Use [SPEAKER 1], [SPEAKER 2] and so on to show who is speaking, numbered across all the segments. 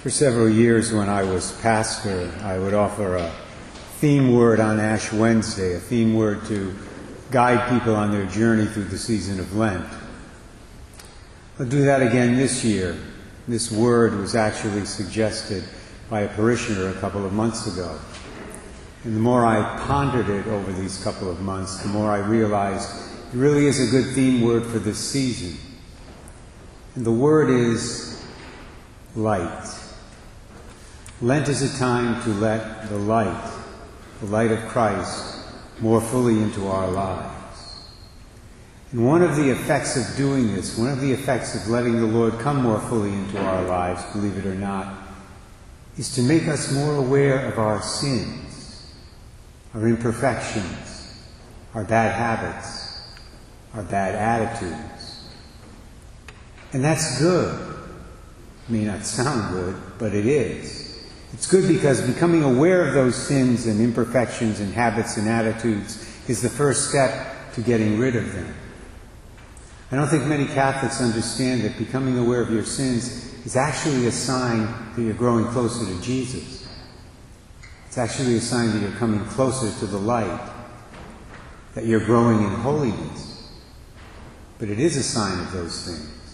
[SPEAKER 1] For several years, when I was pastor, I would offer a theme word on Ash Wednesday, a theme word to guide people on their journey through the season of Lent. I'll do that again this year. This word was actually suggested by a parishioner a couple of months ago. And the more I pondered it over these couple of months, the more I realized it really is a good theme word for this season. And the word is light. Lent is a time to let the light, the light of Christ, more fully into our lives. And one of the effects of doing this, one of the effects of letting the Lord come more fully into our lives, believe it or not, is to make us more aware of our sins, our imperfections, our bad habits, our bad attitudes. And that's good. It may not sound good, but it is. It's good because becoming aware of those sins and imperfections and habits and attitudes is the first step to getting rid of them. I don't think many Catholics understand that becoming aware of your sins is actually a sign that you're growing closer to Jesus. It's actually a sign that you're coming closer to the light, that you're growing in holiness. But it is a sign of those things.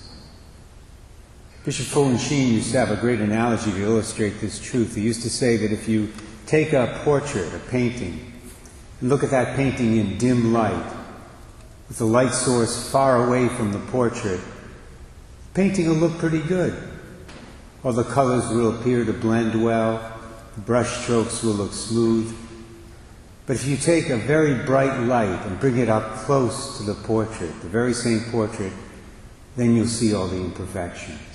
[SPEAKER 1] Bishop Fulton Sheen used to have a great analogy to illustrate this truth. He used to say that if you take a portrait, a painting, and look at that painting in dim light, with the light source far away from the portrait, the painting will look pretty good. All the colors will appear to blend well, the brush strokes will look smooth. But if you take a very bright light and bring it up close to the portrait, the very same portrait, then you'll see all the imperfections.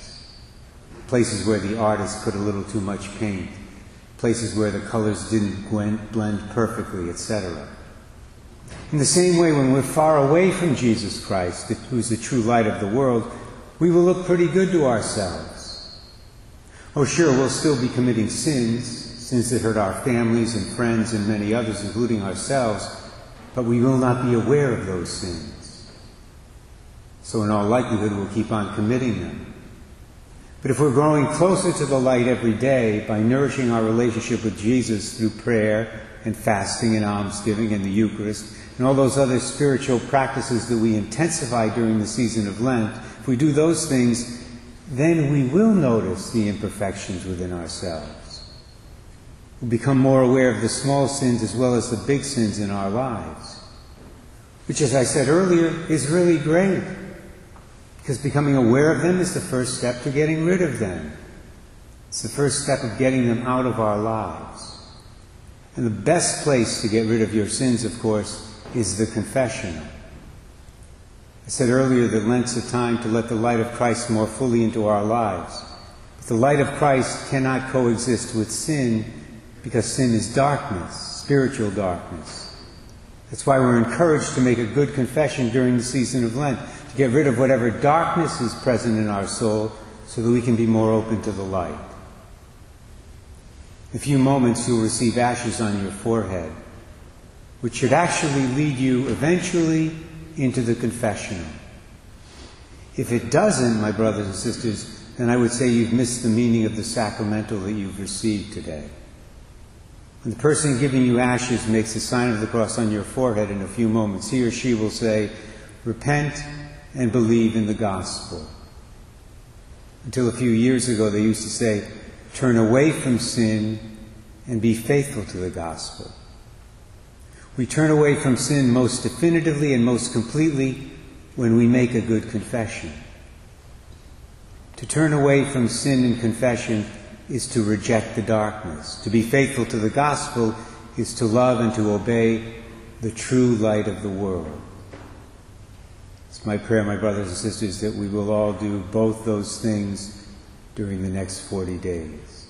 [SPEAKER 1] Places where the artist put a little too much paint, places where the colors didn't blend perfectly, etc. In the same way, when we're far away from Jesus Christ, who's the true light of the world, we will look pretty good to ourselves. Oh, sure, we'll still be committing sins, sins that hurt our families and friends and many others, including ourselves, but we will not be aware of those sins. So, in all likelihood, we'll keep on committing them. But if we're growing closer to the light every day by nourishing our relationship with Jesus through prayer and fasting and almsgiving and the Eucharist, and all those other spiritual practices that we intensify during the season of Lent, if we do those things, then we will notice the imperfections within ourselves. We'll become more aware of the small sins as well as the big sins in our lives. Which, as I said earlier, is really great. Because becoming aware of them is the first step to getting rid of them. It's the first step of getting them out of our lives. And the best place to get rid of your sins, of course, is the confessional. I said earlier that Lent's a time to let the light of Christ more fully into our lives. But the light of Christ cannot coexist with sin because sin is darkness, spiritual darkness. That's why we're encouraged to make a good confession during the season of Lent, to get rid of whatever darkness is present in our soul so that we can be more open to the light. In a few moments, you'll receive ashes on your forehead which should actually lead you eventually into the confessional. If it doesn't, my brothers and sisters, then I would say you've missed the meaning of the sacramental that you've received today. When the person giving you ashes makes the sign of the cross on your forehead in a few moments, he or she will say, Repent and believe in the gospel. Until a few years ago, they used to say, Turn away from sin and be faithful to the gospel. We turn away from sin most definitively and most completely when we make a good confession. To turn away from sin in confession is to reject the darkness. To be faithful to the gospel is to love and to obey the true light of the world. It's my prayer, my brothers and sisters, that we will all do both those things during the next 40 days.